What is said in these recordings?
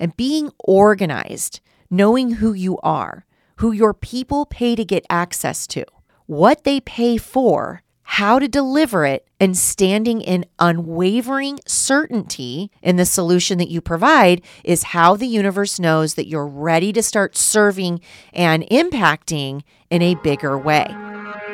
and being organized, knowing who you are, who your people pay to get access to, what they pay for, how to deliver it, and standing in unwavering certainty in the solution that you provide is how the universe knows that you're ready to start serving and impacting in a bigger way.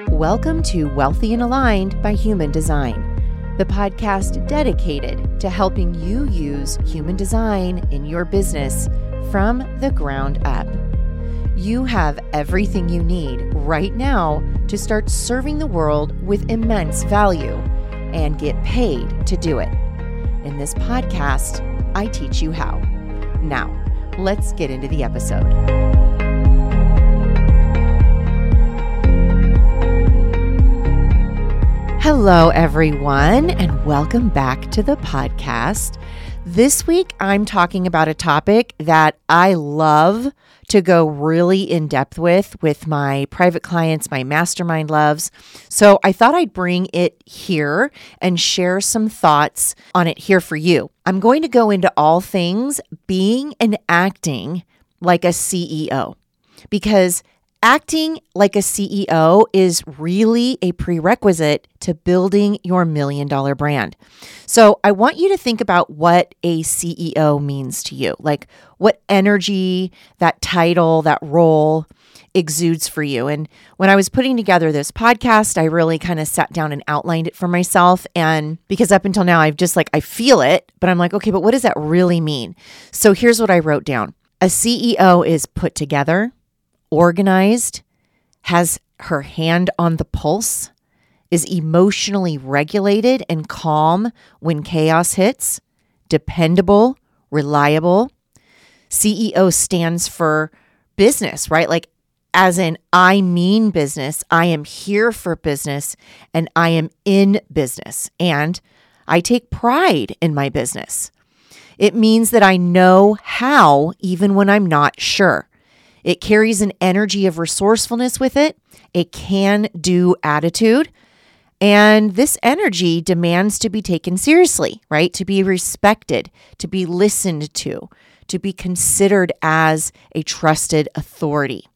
Welcome to Wealthy and Aligned by Human Design, the podcast dedicated to helping you use human design in your business from the ground up. You have everything you need right now to start serving the world with immense value and get paid to do it. In this podcast, I teach you how. Now, let's get into the episode. Hello, everyone, and welcome back to the podcast. This week, I'm talking about a topic that I love to go really in depth with with my private clients, my mastermind loves. So I thought I'd bring it here and share some thoughts on it here for you. I'm going to go into all things being and acting like a CEO because Acting like a CEO is really a prerequisite to building your million dollar brand. So, I want you to think about what a CEO means to you, like what energy, that title, that role exudes for you. And when I was putting together this podcast, I really kind of sat down and outlined it for myself. And because up until now, I've just like, I feel it, but I'm like, okay, but what does that really mean? So, here's what I wrote down a CEO is put together organized, has her hand on the pulse, is emotionally regulated and calm when chaos hits, dependable, reliable. CEO stands for business, right? Like, as in, I mean business, I am here for business, and I am in business, and I take pride in my business. It means that I know how, even when I'm not sure. It carries an energy of resourcefulness with it, a can do attitude. And this energy demands to be taken seriously, right? To be respected, to be listened to, to be considered as a trusted authority.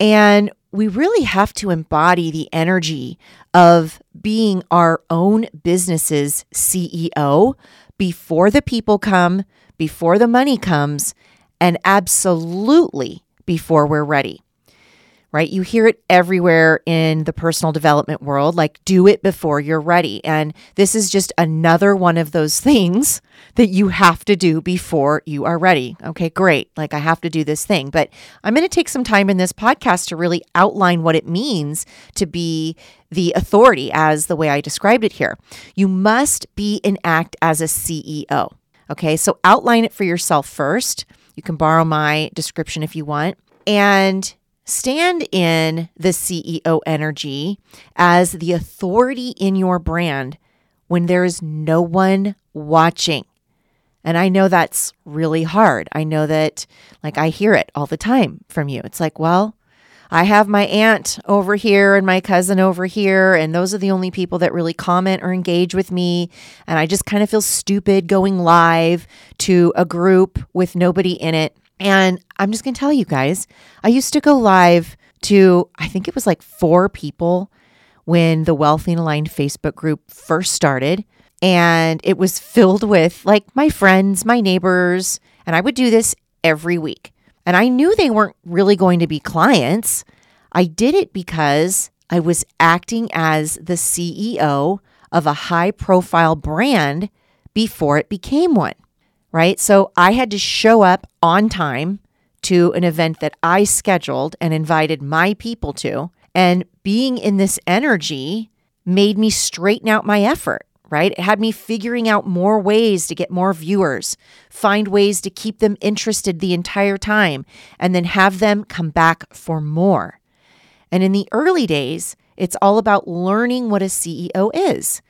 And we really have to embody the energy of being our own business's CEO before the people come, before the money comes, and absolutely before we're ready. Right? You hear it everywhere in the personal development world like, do it before you're ready. And this is just another one of those things that you have to do before you are ready. Okay, great. Like, I have to do this thing. But I'm going to take some time in this podcast to really outline what it means to be the authority as the way I described it here. You must be and act as a CEO. Okay, so outline it for yourself first. You can borrow my description if you want. And stand in the CEO energy as the authority in your brand when there is no one watching. And I know that's really hard. I know that, like, I hear it all the time from you. It's like, well, I have my aunt over here and my cousin over here, and those are the only people that really comment or engage with me. And I just kind of feel stupid going live to a group with nobody in it. And I'm just going to tell you guys, I used to go live to, I think it was like four people when the Wealthy and Aligned Facebook group first started. And it was filled with like my friends, my neighbors. And I would do this every week. And I knew they weren't really going to be clients. I did it because I was acting as the CEO of a high profile brand before it became one, right? So I had to show up on time to an event that I scheduled and invited my people to. And being in this energy made me straighten out my effort right? It had me figuring out more ways to get more viewers, find ways to keep them interested the entire time, and then have them come back for more. And in the early days, it's all about learning what a CEO is,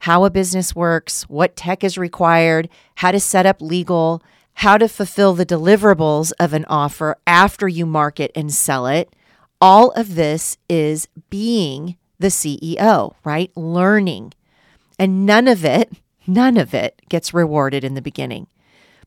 how a business works, what tech is required, how to set up legal, how to fulfill the deliverables of an offer after you market and sell it. All of this is being the CEO, right? Learning, and none of it, none of it gets rewarded in the beginning.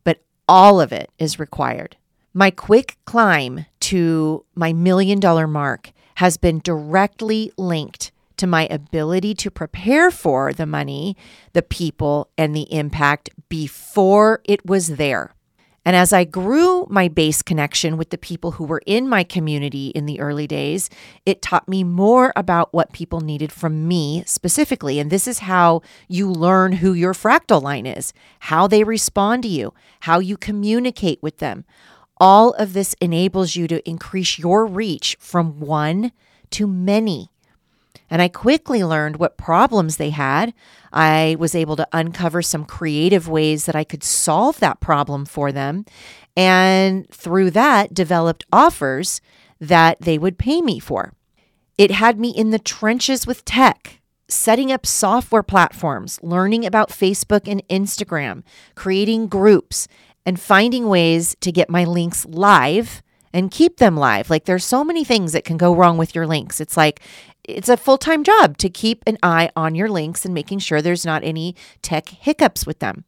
But all of it is required. My quick climb to my million dollar mark has been directly linked to my ability to prepare for the money, the people, and the impact before it was there. And as I grew my base connection with the people who were in my community in the early days, it taught me more about what people needed from me specifically. And this is how you learn who your fractal line is, how they respond to you, how you communicate with them. All of this enables you to increase your reach from one to many. And I quickly learned what problems they had. I was able to uncover some creative ways that I could solve that problem for them. And through that, developed offers that they would pay me for. It had me in the trenches with tech, setting up software platforms, learning about Facebook and Instagram, creating groups, and finding ways to get my links live and keep them live. Like there's so many things that can go wrong with your links. It's like it's a full time job to keep an eye on your links and making sure there's not any tech hiccups with them.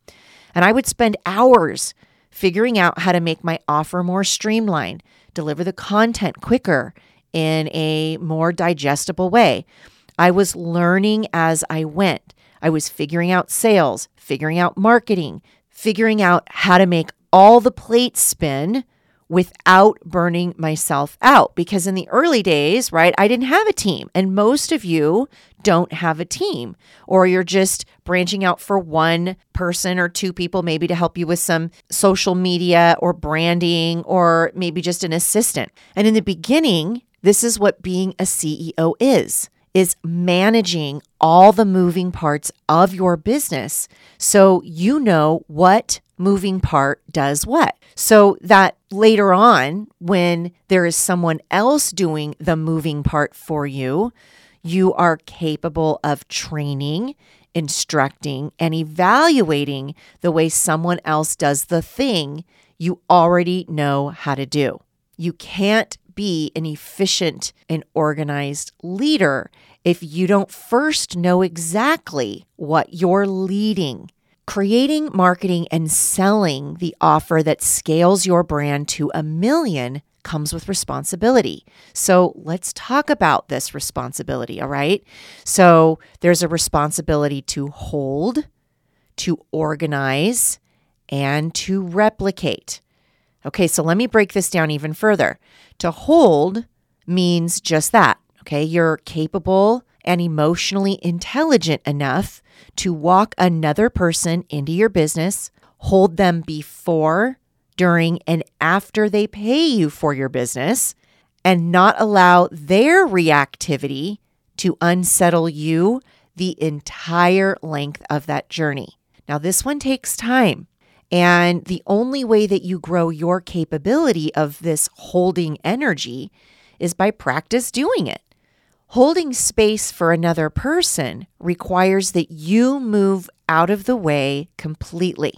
And I would spend hours figuring out how to make my offer more streamlined, deliver the content quicker in a more digestible way. I was learning as I went. I was figuring out sales, figuring out marketing, figuring out how to make all the plates spin without burning myself out. Because in the early days, right, I didn't have a team. And most of you don't have a team, or you're just branching out for one person or two people, maybe to help you with some social media or branding, or maybe just an assistant. And in the beginning, this is what being a CEO is is managing all the moving parts of your business so you know what moving part does what. So that later on, when there is someone else doing the moving part for you, you are capable of training, instructing, and evaluating the way someone else does the thing you already know how to do. You can't be an efficient and organized leader if you don't first know exactly what you're leading. Creating, marketing, and selling the offer that scales your brand to a million comes with responsibility. So let's talk about this responsibility, all right? So there's a responsibility to hold, to organize, and to replicate. Okay, so let me break this down even further. To hold means just that. Okay, you're capable and emotionally intelligent enough to walk another person into your business, hold them before, during, and after they pay you for your business, and not allow their reactivity to unsettle you the entire length of that journey. Now, this one takes time. And the only way that you grow your capability of this holding energy is by practice doing it. Holding space for another person requires that you move out of the way completely.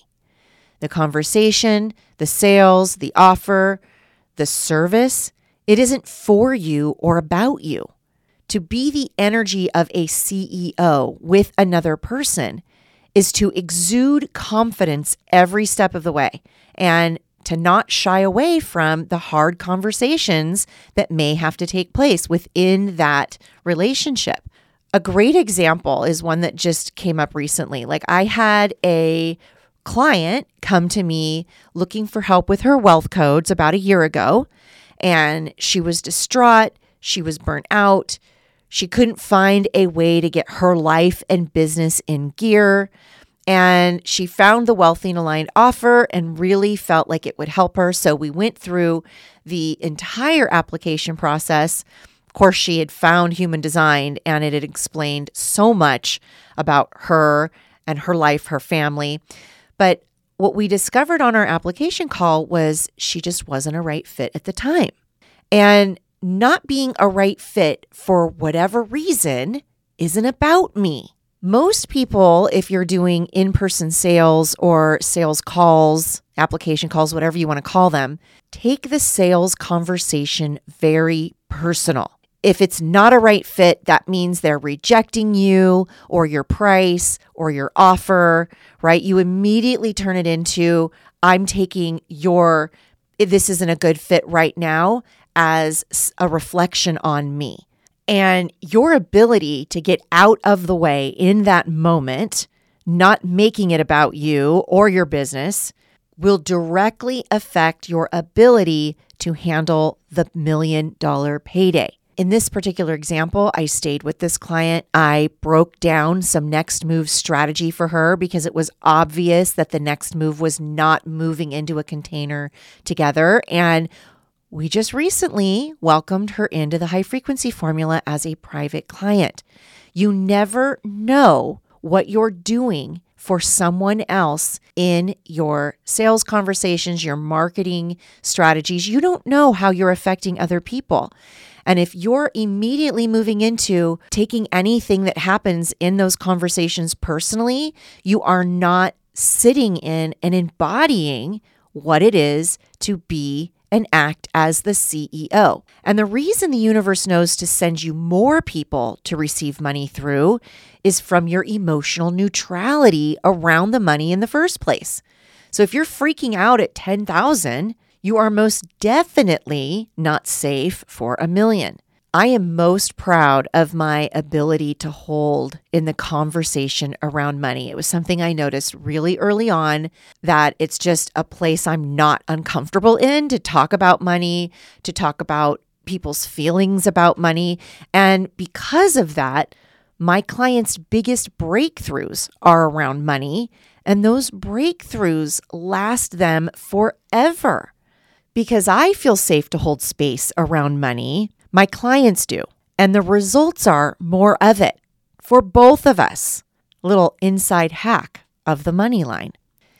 The conversation, the sales, the offer, the service, it isn't for you or about you. To be the energy of a CEO with another person is to exude confidence every step of the way and to not shy away from the hard conversations that may have to take place within that relationship. A great example is one that just came up recently. Like, I had a client come to me looking for help with her wealth codes about a year ago, and she was distraught. She was burnt out. She couldn't find a way to get her life and business in gear and she found the Wealthy and Aligned offer and really felt like it would help her. So we went through the entire application process. Of course, she had found human design and it had explained so much about her and her life, her family. But what we discovered on our application call was she just wasn't a right fit at the time. And not being a right fit for whatever reason isn't about me. Most people, if you're doing in person sales or sales calls, application calls, whatever you want to call them, take the sales conversation very personal. If it's not a right fit, that means they're rejecting you or your price or your offer, right? You immediately turn it into, I'm taking your, this isn't a good fit right now as a reflection on me. And your ability to get out of the way in that moment, not making it about you or your business, will directly affect your ability to handle the million dollar payday. In this particular example, I stayed with this client. I broke down some next move strategy for her because it was obvious that the next move was not moving into a container together. And we just recently welcomed her into the high frequency formula as a private client. You never know what you're doing for someone else in your sales conversations, your marketing strategies. You don't know how you're affecting other people. And if you're immediately moving into taking anything that happens in those conversations personally, you are not sitting in and embodying what it is to be and act as the CEO. And the reason the universe knows to send you more people to receive money through is from your emotional neutrality around the money in the first place. So if you're freaking out at 10,000, you are most definitely not safe for a million. I am most proud of my ability to hold in the conversation around money. It was something I noticed really early on that it's just a place I'm not uncomfortable in to talk about money, to talk about people's feelings about money. And because of that, my clients' biggest breakthroughs are around money, and those breakthroughs last them forever because I feel safe to hold space around money. My clients do. And the results are more of it for both of us. Little inside hack of the money line.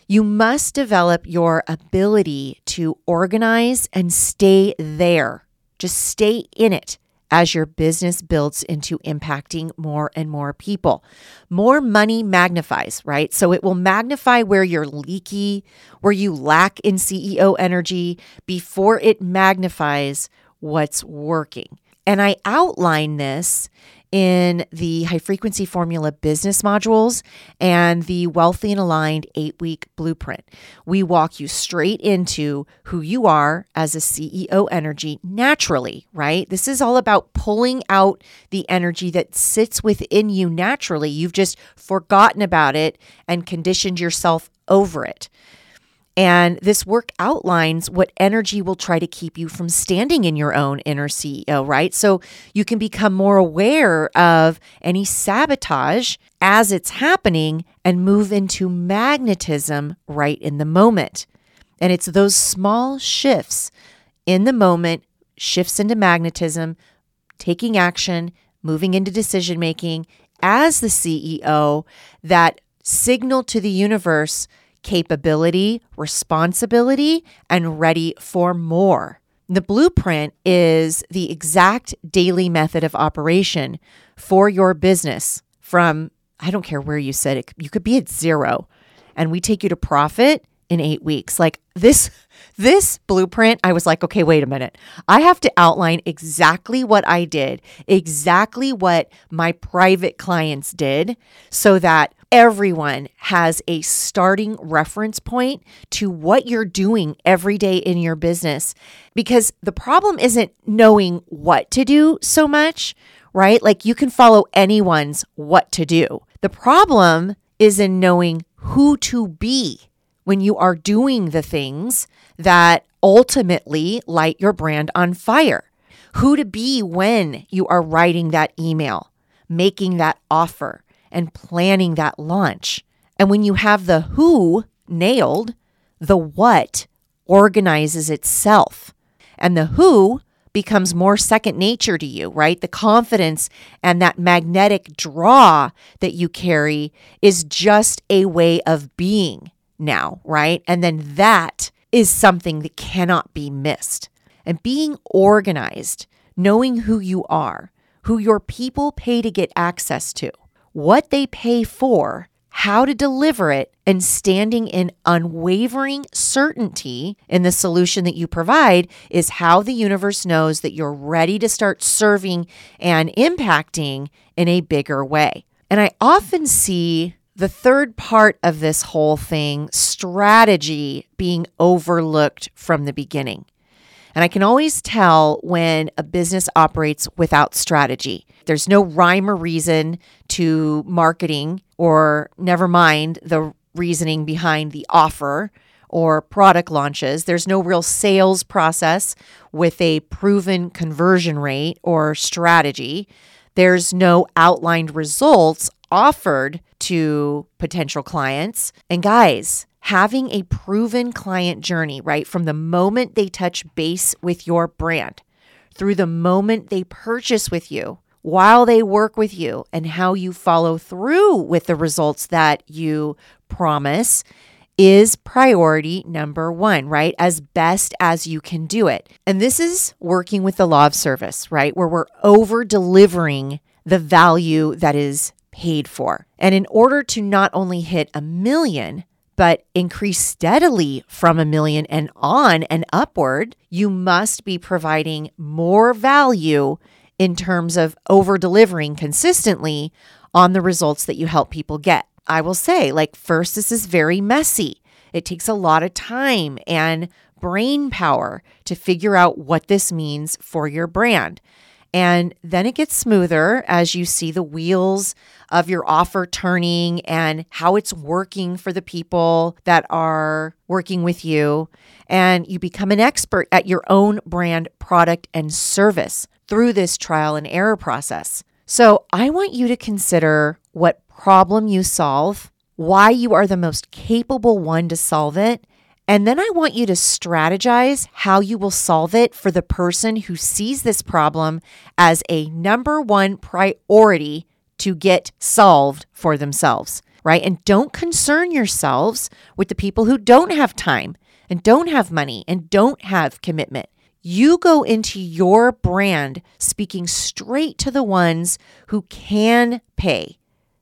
You must develop your ability to organize and stay there. Just stay in it as your business builds into impacting more and more people. More money magnifies, right? So it will magnify where you're leaky, where you lack in CEO energy before it magnifies what's working. And I outline this in the high frequency formula business modules and the wealthy and aligned eight week blueprint. We walk you straight into who you are as a CEO energy naturally, right? This is all about pulling out the energy that sits within you naturally. You've just forgotten about it and conditioned yourself over it. And this work outlines what energy will try to keep you from standing in your own inner CEO, right? So you can become more aware of any sabotage as it's happening and move into magnetism right in the moment. And it's those small shifts in the moment, shifts into magnetism, taking action, moving into decision making as the CEO that signal to the universe capability, responsibility, and ready for more. The blueprint is the exact daily method of operation for your business from, I don't care where you said it, you could be at zero, and we take you to profit in eight weeks. Like this, this blueprint, I was like, okay, wait a minute. I have to outline exactly what I did, exactly what my private clients did, so that everyone has a starting reference point to what you're doing every day in your business. Because the problem isn't knowing what to do so much, right? Like you can follow anyone's what to do. The problem is in knowing who to be when you are doing the things that ultimately light your brand on fire. Who to be when you are writing that email, making that offer, and planning that launch. And when you have the who nailed, the what organizes itself. And the who becomes more second nature to you, right? The confidence and that magnetic draw that you carry is just a way of being now, right? And then that is something that cannot be missed. And being organized, knowing who you are, who your people pay to get access to, what they pay for, how to deliver it, and standing in unwavering certainty in the solution that you provide is how the universe knows that you're ready to start serving and impacting in a bigger way. And I often see the third part of this whole thing, strategy being overlooked from the beginning. And I can always tell when a business operates without strategy. There's no rhyme or reason to marketing, or never mind the reasoning behind the offer or product launches. There's no real sales process with a proven conversion rate or strategy. There's no outlined results offered to potential clients. And guys, having a proven client journey, right, from the moment they touch base with your brand through the moment they purchase with you, while they work with you, and how you follow through with the results that you promise is priority number one, right? As best as you can do it. And this is working with the law of service, right? Where we're over delivering the value that is paid for. And in order to not only hit a million, but increase steadily from a million and on and upward, you must be providing more value in terms of over delivering consistently on the results that you help people get. I will say, like, first, this is very messy. It takes a lot of time and brain power to figure out what this means for your brand. And then it gets smoother as you see the wheels of your offer turning and how it's working for the people that are working with you. And you become an expert at your own brand, product, and service through this trial and error process. So I want you to consider what problem you solve, why you are the most capable one to solve it, and then I want you to strategize how you will solve it for the person who sees this problem as a number one priority to get solved for themselves, right? And don't concern yourselves with the people who don't have time and don't have money and don't have commitment. You go into your brand speaking straight to the ones who can pay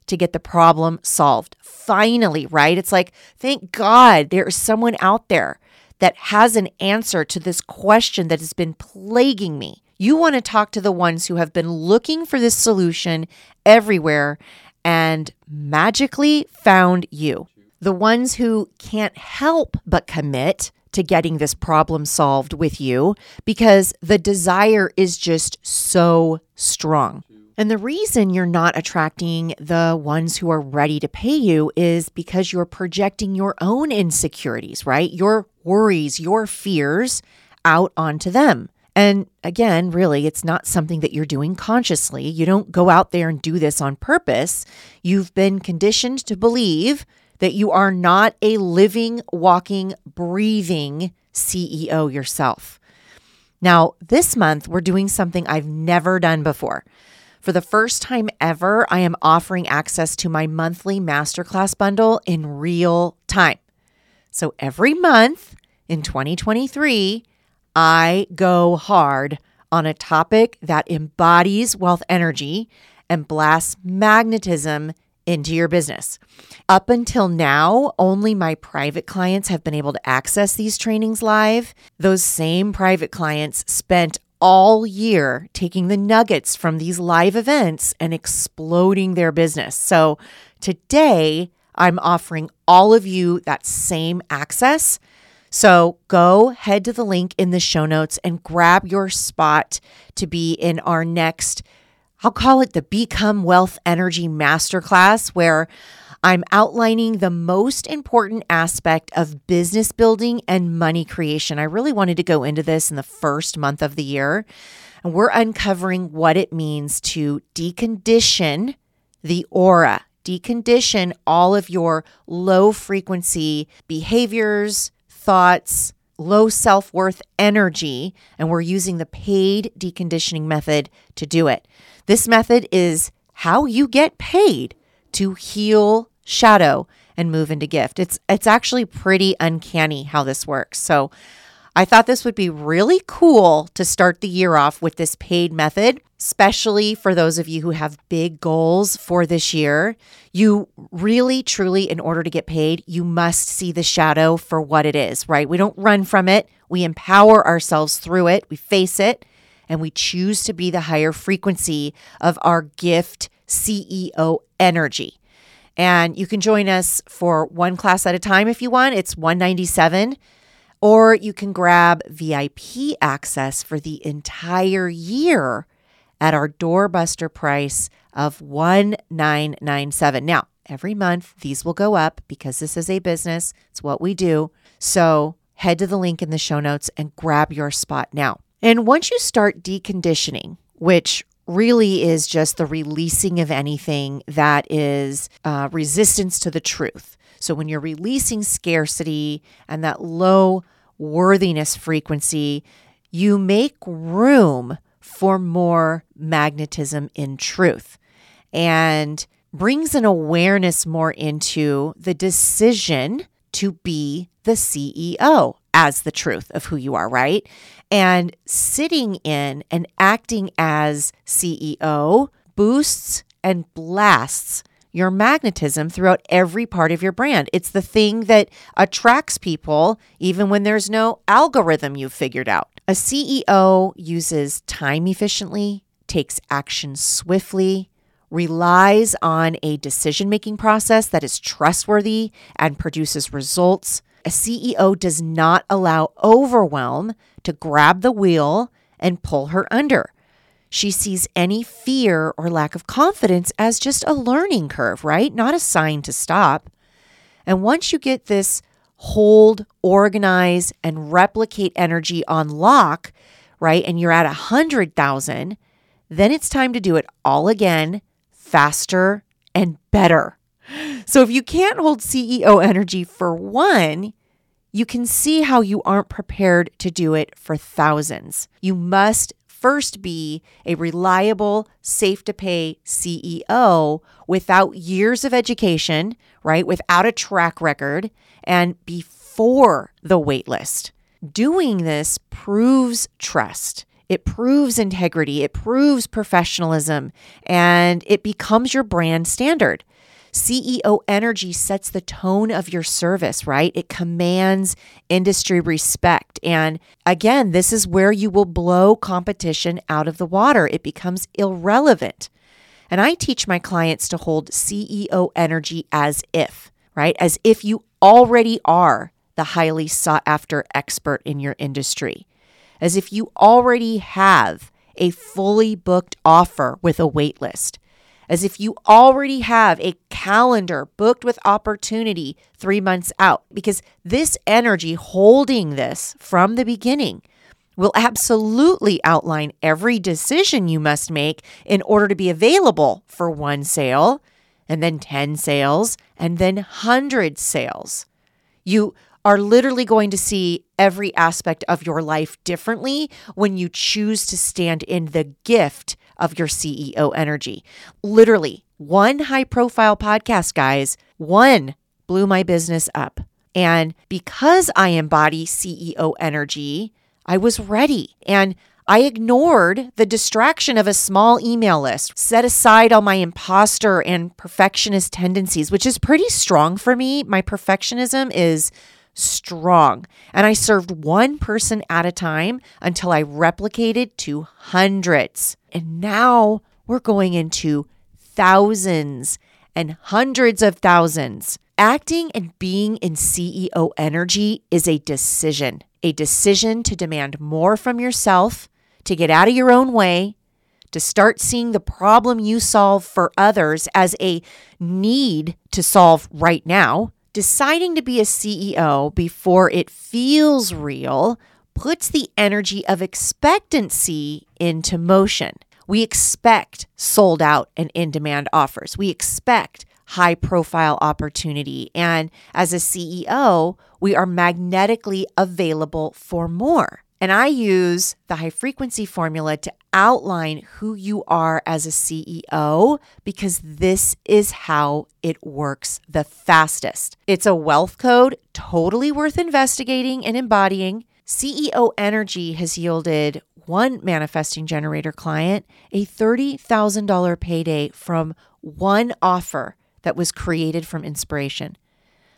to get the problem solved. Finally, right? It's like, thank God there is someone out there that has an answer to this question that has been plaguing me. You want to talk to the ones who have been looking for this solution everywhere and magically found you. The ones who can't help but commit to getting this problem solved with you because the desire is just so strong. And the reason you're not attracting the ones who are ready to pay you is because you're projecting your own insecurities, right? Your worries, your fears out onto them. And again, really, it's not something that you're doing consciously. You don't go out there and do this on purpose. You've been conditioned to believe that you are not a living, walking, breathing CEO yourself. Now, this month, we're doing something I've never done before. For the first time ever, I am offering access to my monthly masterclass bundle in real time. So every month in 2023, I go hard on a topic that embodies wealth energy and blasts magnetism into your business. Up until now, only my private clients have been able to access these trainings live. Those same private clients spent all year taking the nuggets from these live events and exploding their business. So today, I'm offering all of you that same access. So go head to the link in the show notes and grab your spot to be in our next, I'll call it the Become Wealth Energy Masterclass, where I'm outlining the most important aspect of business building and money creation. I really wanted to go into this in the first month of the year. And we're uncovering what it means to decondition the aura, decondition all of your low frequency behaviors, thoughts, low self worth energy. And we're using the paid deconditioning method to do it. This method is how you get paid to heal shadow and move into gift. It's it's actually pretty uncanny how this works. So I thought this would be really cool to start the year off with this paid method, especially for those of you who have big goals for this year. You really, truly, in order to get paid, you must see the shadow for what it is, right? We don't run from it, we empower ourselves through it, we face it, and we choose to be the higher frequency of our gift CEO energy. And you can join us for one class at a time if you want. It's 197 or you can grab VIP access for the entire year at our doorbuster price of 1997. Now, every month these will go up because this is a business. It's what we do. So, head to the link in the show notes and grab your spot now. And once you start deconditioning, which really is just the releasing of anything that is uh, resistance to the truth. So when you're releasing scarcity and that low worthiness frequency, you make room for more magnetism in truth and brings an awareness more into the decision to be the CEO as the truth of who you are, right? And sitting in and acting as CEO boosts and blasts your magnetism throughout every part of your brand. It's the thing that attracts people, even when there's no algorithm you've figured out. A CEO uses time efficiently, takes action swiftly, relies on a decision making process that is trustworthy and produces results. A CEO does not allow overwhelm to grab the wheel and pull her under. She sees any fear or lack of confidence as just a learning curve, right? Not a sign to stop. And once you get this hold, organize, and replicate energy on lock, right? And you're at a hundred thousand, then it's time to do it all again, faster and better. So if you can't hold CEO energy for one, you can see how you aren't prepared to do it for thousands. You must first be a reliable, safe to pay CEO without years of education, right? Without a track record and before the waitlist. Doing this proves trust. It proves integrity, it proves professionalism, and it becomes your brand standard. CEO energy sets the tone of your service, right? It commands industry respect. And again, this is where you will blow competition out of the water. It becomes irrelevant. And I teach my clients to hold CEO energy as if, right? As if you already are the highly sought after expert in your industry, as if you already have a fully booked offer with a waitlist as if you already have a calendar booked with opportunity three months out, because this energy holding this from the beginning will absolutely outline every decision you must make in order to be available for one sale, and then 10 sales, and then 100 sales. You are literally going to see every aspect of your life differently when you choose to stand in the gift of your CEO energy. Literally, one high profile podcast, guys, one blew my business up. And because I embody CEO energy, I was ready. And I ignored the distraction of a small email list, set aside all my imposter and perfectionist tendencies, which is pretty strong for me. My perfectionism is strong. And I served one person at a time until I replicated to hundreds. And now we're going into thousands and hundreds of thousands. Acting and being in CEO energy is a decision, a decision to demand more from yourself, to get out of your own way, to start seeing the problem you solve for others as a need to solve right now, Deciding to be a CEO before it feels real puts the energy of expectancy into motion. We expect sold out and in demand offers. We expect high profile opportunity. And as a CEO, we are magnetically available for more. And I use the high frequency formula to outline who you are as a CEO because this is how it works the fastest. It's a wealth code, totally worth investigating and embodying. CEO Energy has yielded one manifesting generator client a $30,000 payday from one offer that was created from inspiration.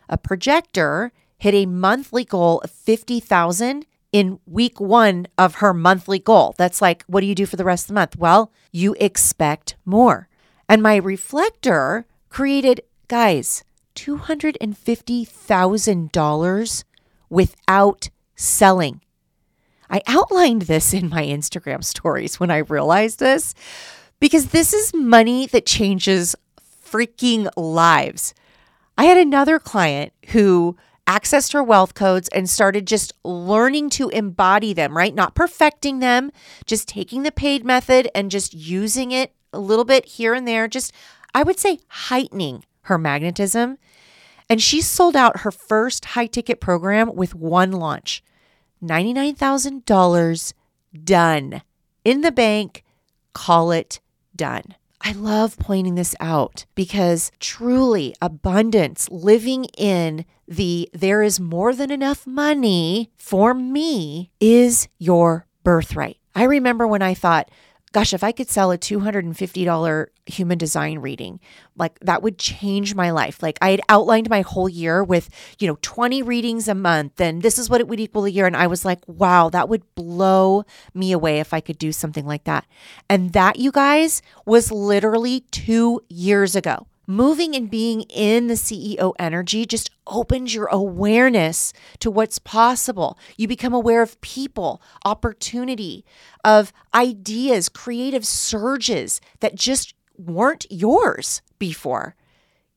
A projector hit a monthly goal of 50,000 in week one of her monthly goal. That's like, what do you do for the rest of the month? Well, you expect more. And my reflector created Guys, $250,000 without selling. I outlined this in my Instagram stories when I realized this because this is money that changes freaking lives. I had another client who accessed her wealth codes and started just learning to embody them, right? Not perfecting them, just taking the paid method and just using it a little bit here and there, just I would say heightening her magnetism. And she sold out her first high ticket program with one launch $99,000 done in the bank. Call it done. I love pointing this out because truly abundance, living in the there is more than enough money for me, is your birthright. I remember when I thought, gosh, if I could sell a $250 human design reading, like that would change my life. Like I had outlined my whole year with, you know, 20 readings a month, and this is what it would equal a year. And I was like, wow, that would blow me away if I could do something like that. And that, you guys, was literally two years ago. Moving and being in the CEO energy just opens your awareness to what's possible. You become aware of people, opportunity, of ideas, creative surges that just weren't yours before.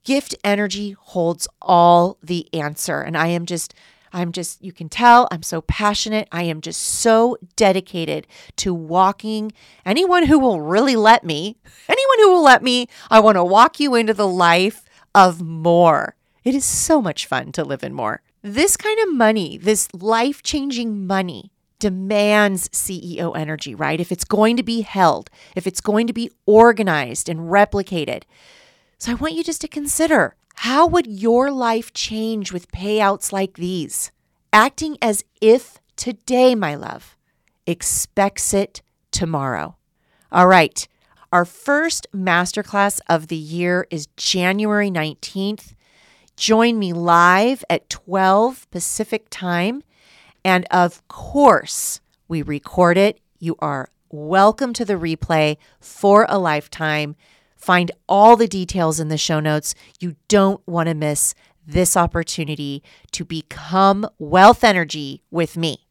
Gift energy holds all the answer. And I am just I'm just, you can tell I'm so passionate. I am just so dedicated to walking anyone who will really let me, anyone who will let me, I want to walk you into the life of more. It is so much fun to live in more. This kind of money, this life changing money, demands CEO energy, right? If it's going to be held, if it's going to be organized and replicated. So I want you just to consider how would your life change with payouts like these? Acting as if today, my love, expects it tomorrow. All right. Our first masterclass of the year is January 19th. Join me live at 12 Pacific time. And of course, we record it. You are welcome to the replay for a lifetime. Find all the details in the show notes. You don't want to miss this opportunity to become wealth energy with me.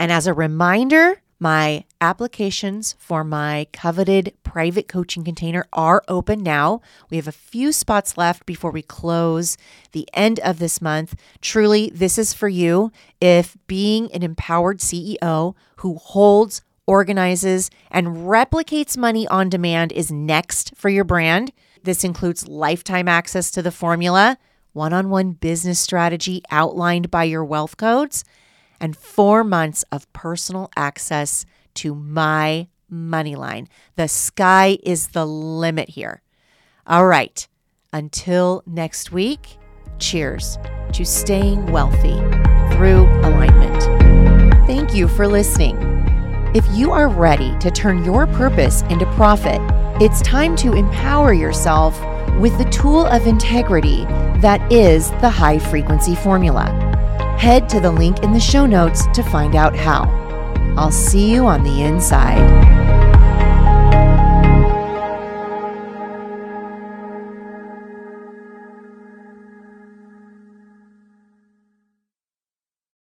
And as a reminder, my applications for my coveted private coaching container are open now. We have a few spots left before we close the end of this month. Truly, this is for you if being an empowered CEO who holds organizes, and replicates money on demand is next for your brand. This includes lifetime access to the formula, one on one business strategy outlined by your wealth codes, and four months of personal access to my money line. The sky is the limit here. All right. Until next week, cheers to staying wealthy through alignment. Thank you for listening. If you are ready to turn your purpose into profit, it's time to empower yourself with the tool of integrity that is the high frequency formula. Head to the link in the show notes to find out how. I'll see you on the inside.